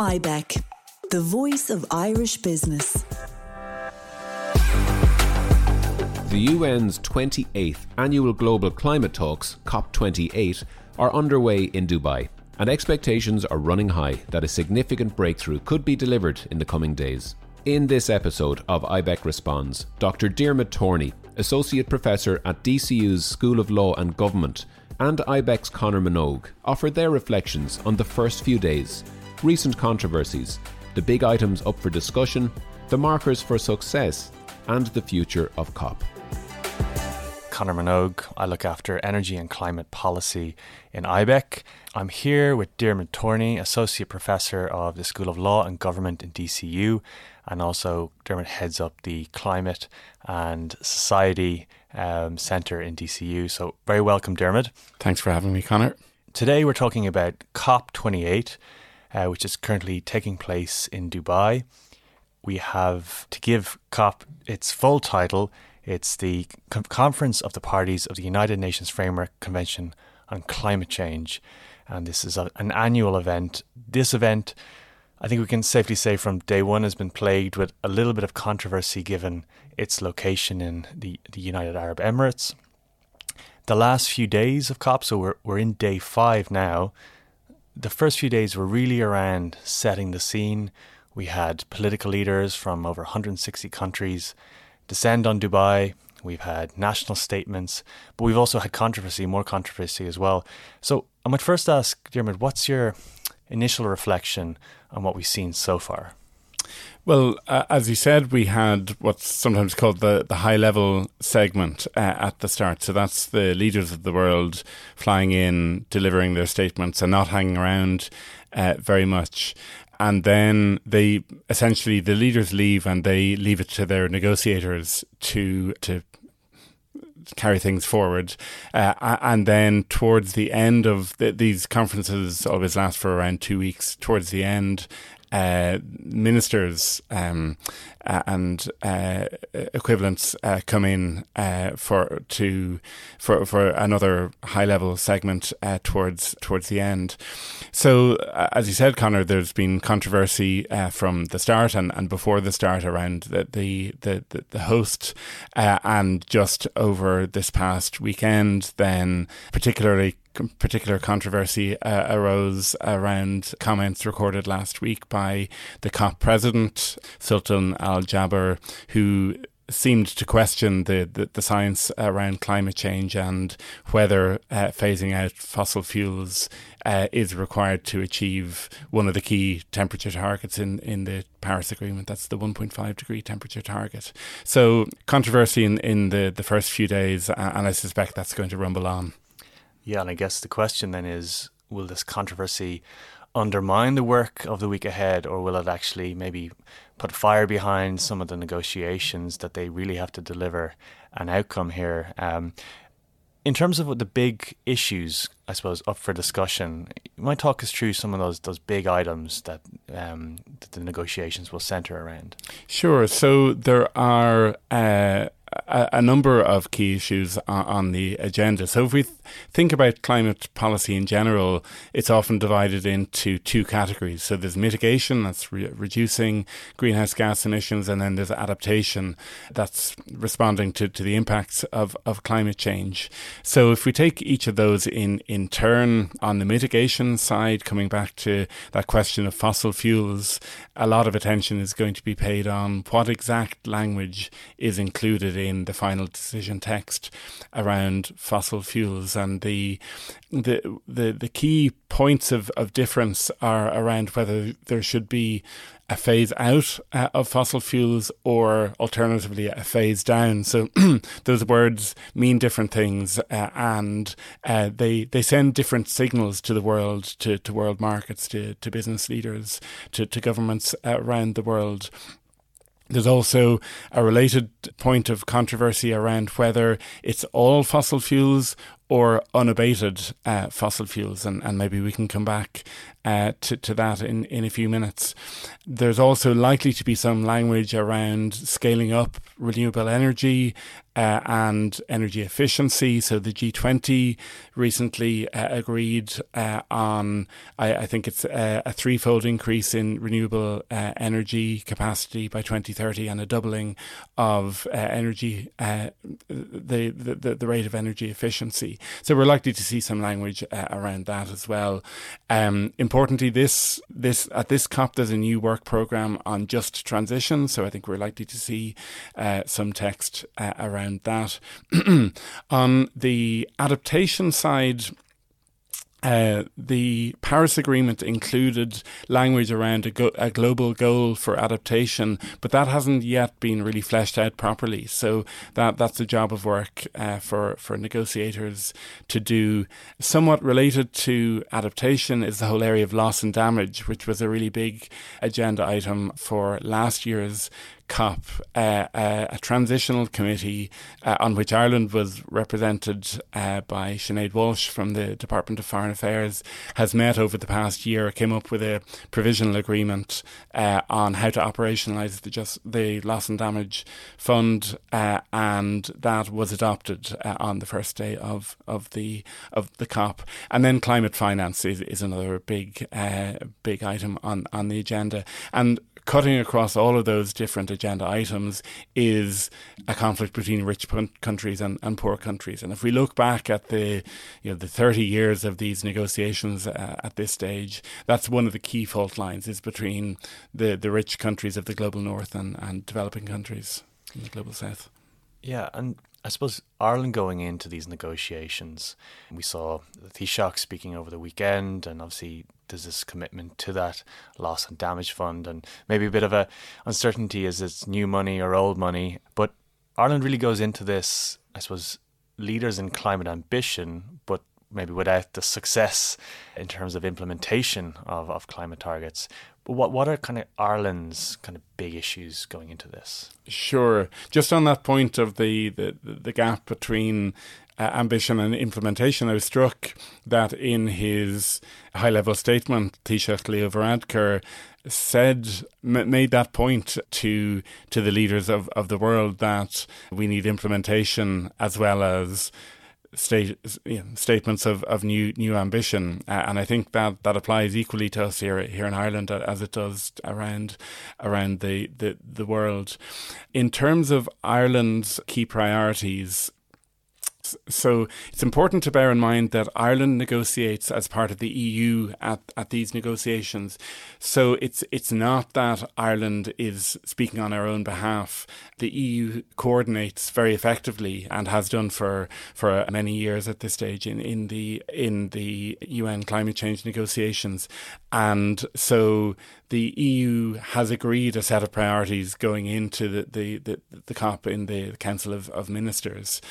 IBEC, the voice of Irish business. The UN's 28th annual global climate talks, COP28, are underway in Dubai, and expectations are running high that a significant breakthrough could be delivered in the coming days. In this episode of IBEC Responds, Dr. Diarmuid Torney, Associate Professor at DCU's School of Law and Government, and IBEC's Conor Minogue offer their reflections on the first few days, recent controversies, the big items up for discussion, the markers for success, and the future of COP. Conor Minogue. I look after energy and climate policy in IBEC. I'm here with Diarmuid Torney, Associate Professor of the School of Law and Government in DCU, and also Diarmuid heads up the Climate and Society um, Centre in DCU. So, very welcome, Diarmuid. Thanks for having me, Conor. Today, we're talking about COP28, uh, which is currently taking place in Dubai. We have to give COP its full title. It's the Conference of the Parties of the United Nations Framework Convention on Climate Change. And this is a, an annual event. This event, I think we can safely say from day one, has been plagued with a little bit of controversy given its location in the, the United Arab Emirates. The last few days of COP, so we're, we're in day five now, the first few days were really around setting the scene. We had political leaders from over 160 countries descend on Dubai. We've had national statements, but we've also had controversy, more controversy as well. So I might first ask, Diarmuid, what's your initial reflection on what we've seen so far? Well, uh, as you said, we had what's sometimes called the, the high level segment uh, at the start. So that's the leaders of the world flying in, delivering their statements, and not hanging around uh, very much. And then they essentially the leaders leave, and they leave it to their negotiators to to carry things forward. Uh, and then towards the end of the, these conferences, always last for around two weeks. Towards the end, uh, ministers um, uh, and uh, equivalents uh, come in uh, for to for for another high level segment towards towards the end. So, as you said, Conor, there's been controversy from the start and, and before the start around the the the, the host, and just over this past weekend, then particularly particular controversy uh, arose around comments recorded last week by the COP president, Sultan Al Jaber, who seemed to question the, the, the, science around climate change and whether uh, phasing out fossil fuels uh, is required to achieve one of the key temperature targets in, in the Paris Agreement. That's the 1.5 degree temperature target. So, controversy in, in the, the first few days, and I suspect that's going to rumble on. Yeah, and I guess the question then is will this controversy undermine the work of the week ahead, or will it actually maybe put fire behind some of the negotiations that they really have to deliver an outcome here? Um, in terms of what the big issues, I suppose, up for discussion, you might talk us through some of those those big items that, um, that the negotiations will centre around. Sure. So there are. Uh, a, a, number of key issues on, on, the agenda. So, if we th- think about climate policy in general, it's often divided into two categories. So, there's mitigation, that's re- reducing greenhouse gas emissions, and then there's adaptation, that's responding to, to the impacts of, of climate change. So, if we take each of those in, in turn, on the mitigation side, coming back to that question of fossil fuels, a lot of attention is going to be paid on what exact language is included in the final decision text around fossil fuels and the the the, the key points of, of difference are around whether there should be a phase out uh, of fossil fuels or alternatively a phase down. So those words mean different things uh, and uh, they they send different signals to the world, to, to world markets, to, to business leaders, to, to governments around the world. There's also a related point of controversy around whether it's all fossil fuels or unabated uh, fossil fuels, and, and maybe we can come back uh, to, to that in, in a few minutes. There's also likely to be some language around scaling up renewable energy uh, and energy efficiency. So the G20 recently uh, agreed uh, on, I, I, think it's a, a, threefold increase in renewable uh, energy capacity by 2030 and a doubling of uh, energy, uh, the, the, the rate of energy efficiency. So we're likely to see some language uh, around that as well. Um, importantly, this this at this COP there's a new work program on just transition. So I think we're likely to see uh, some text around around that. On the adaptation side, uh, the Paris Agreement included language around a, go- a, global goal for adaptation, but that hasn't yet been really fleshed out properly. So that that's a job of work uh, for for negotiators to do. Somewhat related to adaptation is the whole area of loss and damage, which was a really big agenda item for last year's COP, uh, uh, a transitional committee uh, on which Ireland was represented uh, by Sinead Walsh from the Department of Foreign Affairs, has met over the past year, came up with a provisional agreement uh, on how to operationalise the just the loss and damage fund, uh, and that was adopted on the first day of of the of the COP. And then climate finance is, is another big big item on on the agenda, and cutting across all of those different agenda items is a conflict between rich countries and, and poor countries. And if we look back at the you know the 30 years of these negotiations uh, at this stage, that's one of the key fault lines is between the, the rich countries of the global north and, and developing countries in the global south. Yeah, and I suppose Ireland going into these negotiations, we saw the Taoiseach speaking over the weekend, and obviously there's this commitment to that loss and damage fund, and maybe a bit of a uncertainty is it's new money or old money. But Ireland really goes into this, I suppose, leaders in climate ambition, but maybe without the success in terms of implementation of, of climate targets. What what are kind of Ireland's kind of big issues going into this? Sure. Just on that point of the the, the gap between uh, ambition and implementation, I was struck that in his high level statement, Taoiseach Leo Varadkar said made that point to to the leaders of, of the world that we need implementation as well as state, you know, statements of, of new new ambition, uh, and I think that, that applies equally to us here here in Ireland as it does around around the, the, the world. In terms of Ireland's key priorities, so it's important to bear in mind that Ireland negotiates as part of the EU at, at these negotiations. So it's it's not that Ireland is speaking on our own behalf. The EU coordinates very effectively and has done for for many years at this stage in, in the in the UN climate change negotiations. And so the EU has agreed a set of priorities going into the, the, the, the COP in the Council of, of Ministers.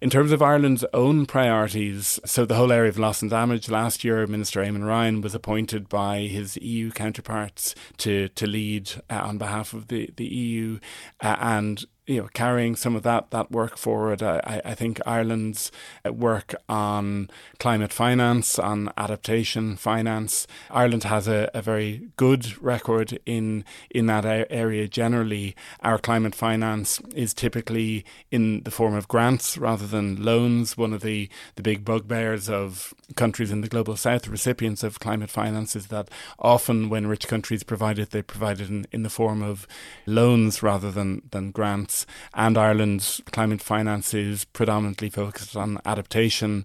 In terms of Ireland's own priorities, so the whole area of loss and damage, last year Minister Eamon Ryan was appointed by his EU counterparts to, to lead uh, on behalf of the, the EU uh, and you know, carrying some of that that work forward. I, I think Ireland's uh, work on climate finance, on adaptation finance. Ireland has a, a very good record in in that area. Generally, our climate finance is typically in the form of grants rather than loans. One of the the big bugbears of countries in the global south, recipients of climate finance, is that often when rich countries provide it, they provide it in, in the form of loans rather than than grants and Ireland's climate finance is predominantly focused on adaptation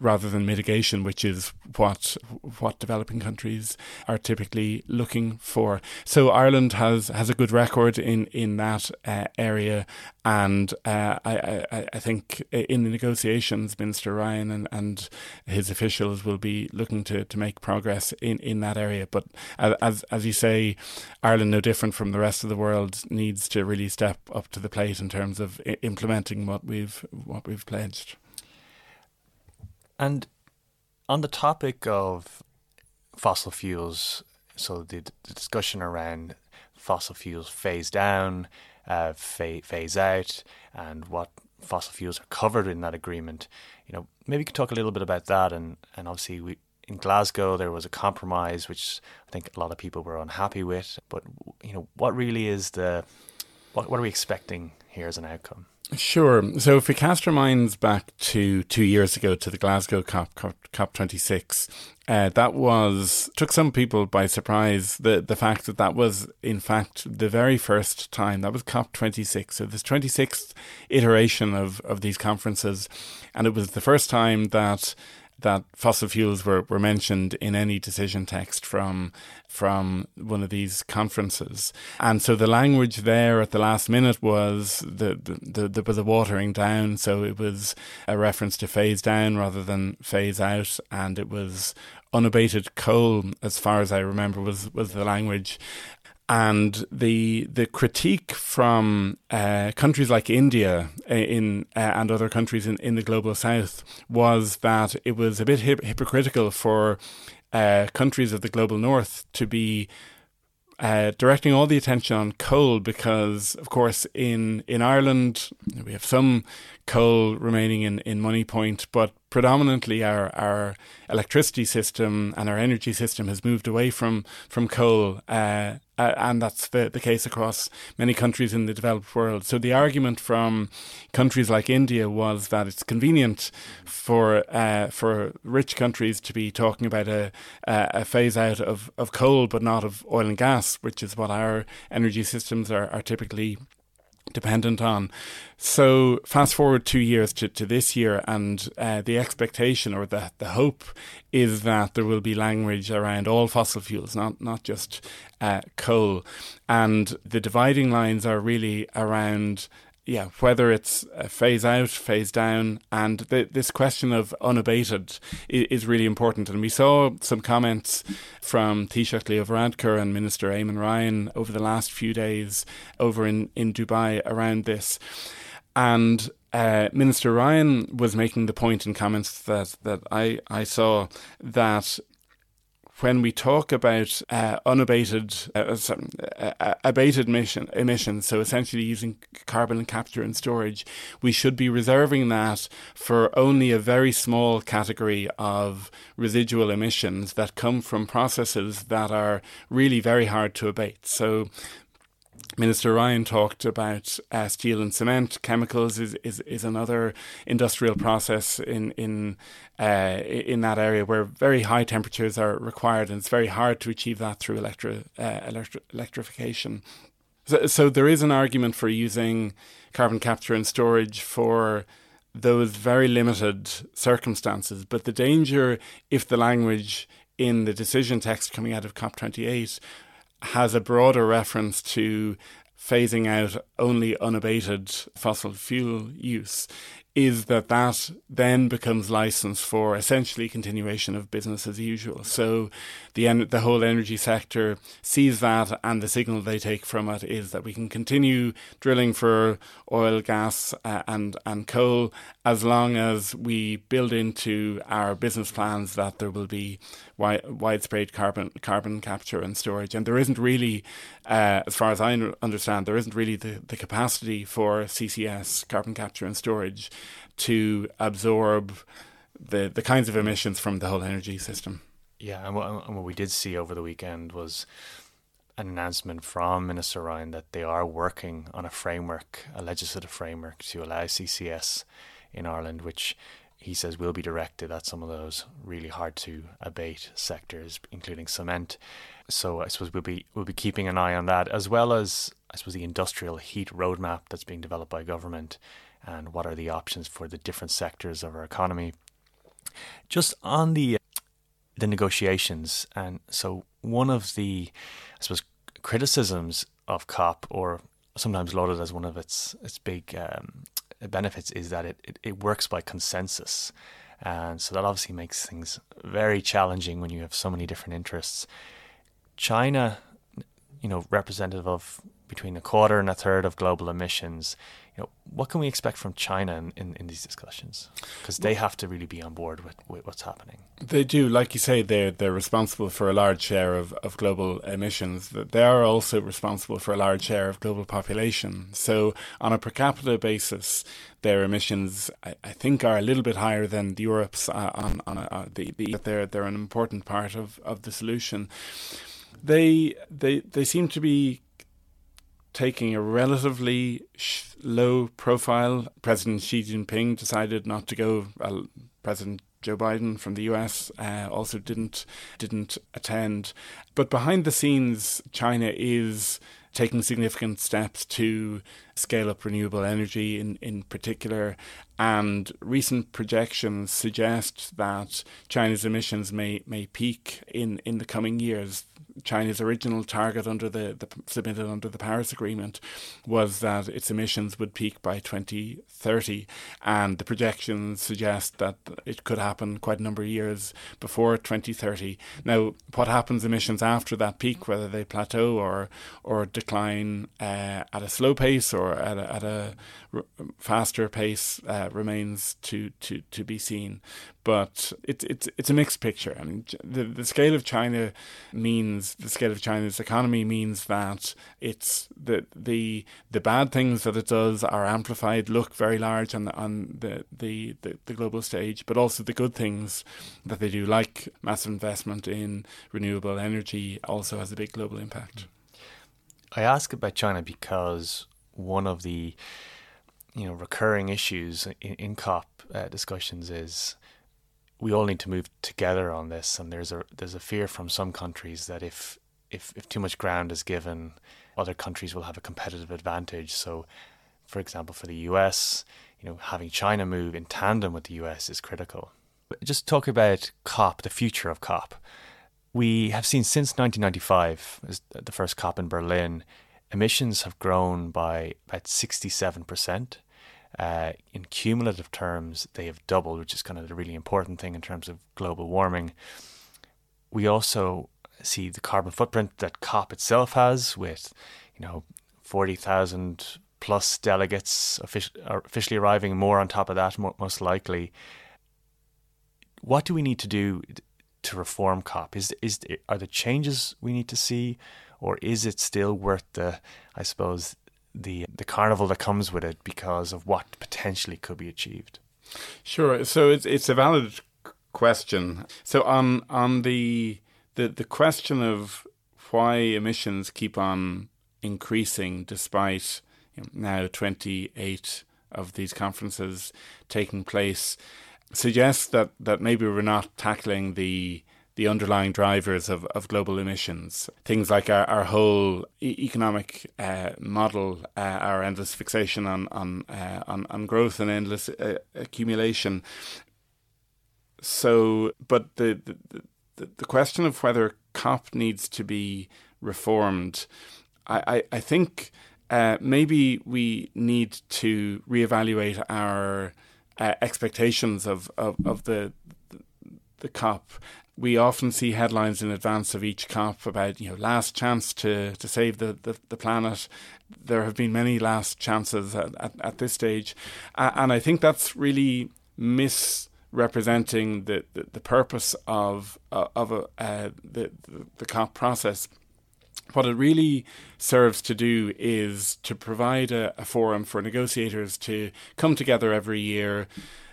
rather than mitigation, which is what what developing countries are typically looking for. So Ireland has has a good record in in that uh, area, and uh, I, I, I think in the negotiations, Minister Ryan and, and his officials will be looking to, to make progress in, in that area. But as as you say, Ireland, no different from the rest of the world, needs to really step up to the plate in terms of implementing what we've what we've pledged. And on the topic of fossil fuels, so the, the discussion around fossil fuels phase down, uh, phase, phase out, and what fossil fuels are covered in that agreement. You know, maybe you could talk a little bit about that. And, and obviously, we, in Glasgow, there was a compromise, which I think a lot of people were unhappy with. But, you know, what really is the, what, what are we expecting here as an outcome? Sure. So if we cast our minds back to two years ago to the Glasgow COP, COP, COP26, uh, that was took some people by surprise. The the fact that that was in fact the very first time that was COP26. So this 26th iteration of of these conferences, and it was the first time that that fossil fuels were, were mentioned in any decision text from from one of these conferences. And so the language there at the last minute was the, the, the, a watering down. So it was a reference to phase down rather than phase out. And it was unabated coal, as far as I remember, was, was the language and the the critique from uh, countries like India uh, in uh, and other countries in, in the global south was that it was a bit hip- hypocritical for uh, countries of the global north to be uh, directing all the attention on coal because, of course, in in Ireland we have some coal remaining in, in Moneypoint, but predominantly our, our electricity system and our energy system has moved away from from coal, uh, uh, and that's the, the case across many countries in the developed world. So the argument from countries like India was that it's convenient for uh, for rich countries to be talking about a, a phase out of, of coal, but not of oil and gas, which is what our energy systems are, are typically dependent on. So fast forward two years to, to this year, and uh, the expectation or the the hope is that there will be language around all fossil fuels, not not just uh, coal, and the dividing lines are really around yeah, whether it's phase out, phase down, and the, this question of unabated is, is, really important. And we saw some comments from Taoiseach Leo Varadkar and Minister Eamon Ryan over the last few days over in, in Dubai around this. And uh, Minister Ryan was making the point in comments that, that I, I saw that when we talk about uh, unabated, uh, uh, uh, abated emission, emissions, so essentially using carbon capture and storage, we should be reserving that for only a very small category of residual emissions that come from processes that are really very hard to abate. So Minister Ryan talked about uh, steel and cement. Chemicals is, is, is another industrial process in in uh, in that area where very high temperatures are required, and it's very hard to achieve that through electri- uh, electri- electrification. So, so there is an argument for using carbon capture and storage for those very limited circumstances, but the danger if the language in the decision text coming out of COP28 has a broader reference to phasing out only unabated fossil fuel use is that that then becomes license for essentially continuation of business as usual. So the en- the whole energy sector sees that, and the signal they take from it is that we can continue drilling for oil, gas, uh, and and coal as long as we build into our business plans that there will be wi- widespread carbon carbon capture and storage. And there isn't really, uh, as far as I understand, there isn't really the, the capacity for CCS carbon capture and storage to absorb the the kinds of emissions from the whole energy system. Yeah, and what, and what we did see over the weekend was an announcement from Minister Ryan that they are working on a framework, a legislative framework to allow CCS in Ireland, which he says will be directed at some of those really hard to abate sectors, including cement. So I suppose we'll be we'll be keeping an eye on that, as well as I suppose the industrial heat roadmap that's being developed by government, and what are the options for the different sectors of our economy. Just on the the negotiations. And so one of the, I suppose, criticisms of COP, or sometimes lauded as one of its its big um, benefits, is that it, it, it works by consensus. And so that obviously makes things very challenging when you have so many different interests. China, you know, representative of between a quarter and a third of global emissions. You know, what can we expect from China in, in, in these discussions? Because they have to really be on board with, with, what's happening. They do, like you say, they're they're responsible for a large share of, of global emissions. They are also responsible for a large share of global population. So, on a per capita basis, their emissions, I, I think, are a little bit higher than Europe's. Uh, on on a, uh, the, the they're they're an important part of, of the solution. They they they seem to be taking a relatively sh- low profile. President Xi Jinping decided not to go. President Joe Biden from the US uh, also didn't didn't attend. But behind the scenes, China is taking significant steps to scale up renewable energy in, in particular. And recent projections suggest that China's emissions may, may peak in, in the coming years. China's original target under the, the submitted under the Paris Agreement was that its emissions would peak by 2030, and the projections suggest that it could happen quite a number of years before 2030. Now, what happens emissions after that peak, whether they plateau or or decline uh, at a slow pace or at a, at a r- faster pace, uh, remains to, to, to be seen. But it's it's it's a mixed picture. I mean, the the scale of China means the scale of China's economy means that it's the the the bad things that it does are amplified, look very large on the on the the, the, the global stage, but also the good things that they do, like massive investment in renewable energy, also has a big global impact. I ask about China because one of the you know recurring issues in, in COP uh, discussions is we all need to move together on this, and there's a there's a fear from some countries that if if if too much ground is given, other countries will have a competitive advantage. So, for example, for the U.S., you know, having China move in tandem with the U.S. is critical. Just talk about COP, the future of COP. We have seen since 1995, as the first COP in Berlin, emissions have grown by about 67 percent. Uh, in cumulative terms, they have doubled, which is kind of the really important thing in terms of global warming. We also see the carbon footprint that COP itself has, with you know forty thousand plus delegates officially arriving, more on top of that, most likely. What do we need to do to reform COP? Is is are the changes we need to see, or is it still worth the, I suppose, the the carnival that comes with it because of what potentially could be achieved. Sure. So it's it's a valid question. So on on the the the question of why emissions keep on increasing despite you know, now 28 of these conferences taking place suggests that that maybe we're not tackling the the underlying drivers of, of global emissions. Things like our, our whole e- economic uh, model, uh, our endless fixation on on, uh, on, on growth and endless uh, accumulation. So, but the, the the question of whether COP needs to be reformed, I I, I think. Uh, maybe we need to reevaluate our uh, expectations of, of, of the the COP we often see headlines in advance of each COP about you know last chance to to save the, the, the planet. There have been many last chances at, at, at this stage, uh, and I think that's really misrepresenting the, the, the purpose of uh, of a, uh, the, the COP process. What it really serves to do is to provide a, a forum for negotiators to come together every year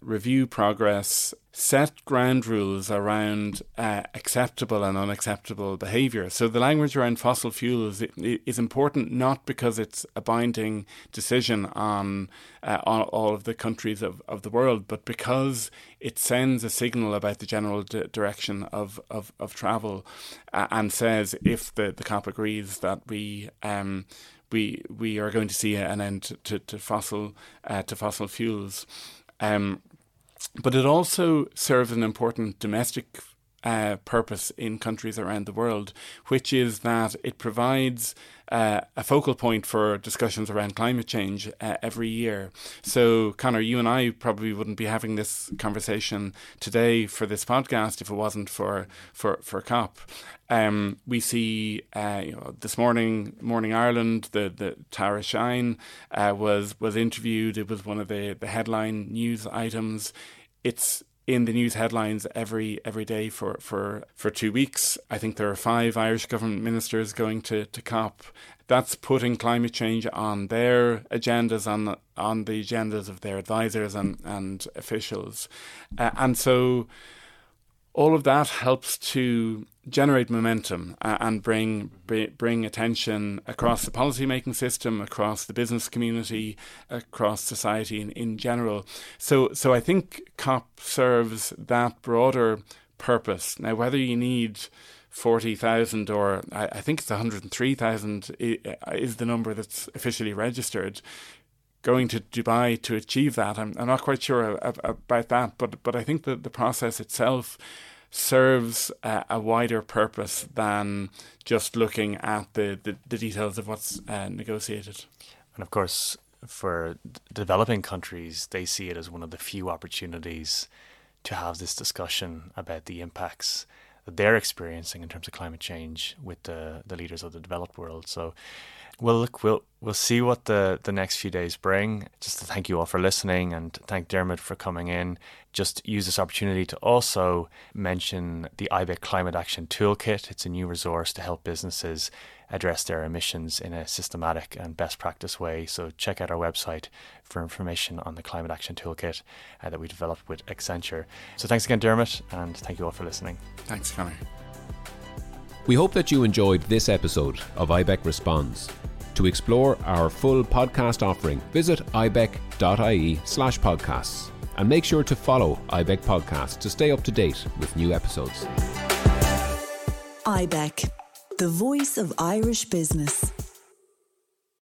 review progress, set ground rules around uh, acceptable and unacceptable behaviour. So the language around fossil fuels is important not because it's a binding decision on, uh, on all of the countries of, of the world, but because it sends a signal about the general d- direction of, of, of travel uh, and says if the, the COP agrees that we um, we we are going to see an end to, to fossil uh, to fossil fuels. Um, but it also serves an important domestic uh, purpose in countries around the world, which is that it provides uh, a focal point for discussions around climate change uh, every year. So, Conor, you and I probably wouldn't be having this conversation today for this podcast if it wasn't for for for COP. Um, we see uh, you know, this morning, Morning Ireland, the the Tara Shine uh, was was interviewed. It was one of the the headline news items. It's in the news headlines every every day for, for, for two weeks. I think there are five Irish government ministers going to, to COP. That's putting climate change on their agendas, on on the agendas of their advisors and, and officials. Uh, and so all of that helps to generate momentum uh, and bring bring attention across the policy making system, across the business community, across society in, in general. So so I think COP serves that broader purpose. Now whether you need 40,000 or I, I think it's 103,000 is the number that's officially registered going to Dubai to achieve that. I'm, I'm not quite sure about that, but but I think that the process itself serves a wider purpose than just looking at the, the, the details of what's uh, negotiated. And of course, for developing countries, they see it as one of the few opportunities to have this discussion about the impacts that they're experiencing in terms of climate change with the, the leaders of the developed world. So well, look, we'll we'll see what the, the next few days bring. Just to thank you all for listening and thank Dermot for coming in. Just use this opportunity to also mention the IBEC Climate Action Toolkit. It's a new resource to help businesses address their emissions in a systematic and best practice way. So check out our website for information on the Climate Action Toolkit uh, that we developed with Accenture. So thanks again, Dermot, and thank you all for listening. Thanks, Conor. We hope that you enjoyed this episode of IBEC Responds. To explore our full podcast offering, visit ibec.ie slash podcasts and make sure to follow IBEC Podcast to stay up to date with new episodes. IBEC, the voice of Irish business.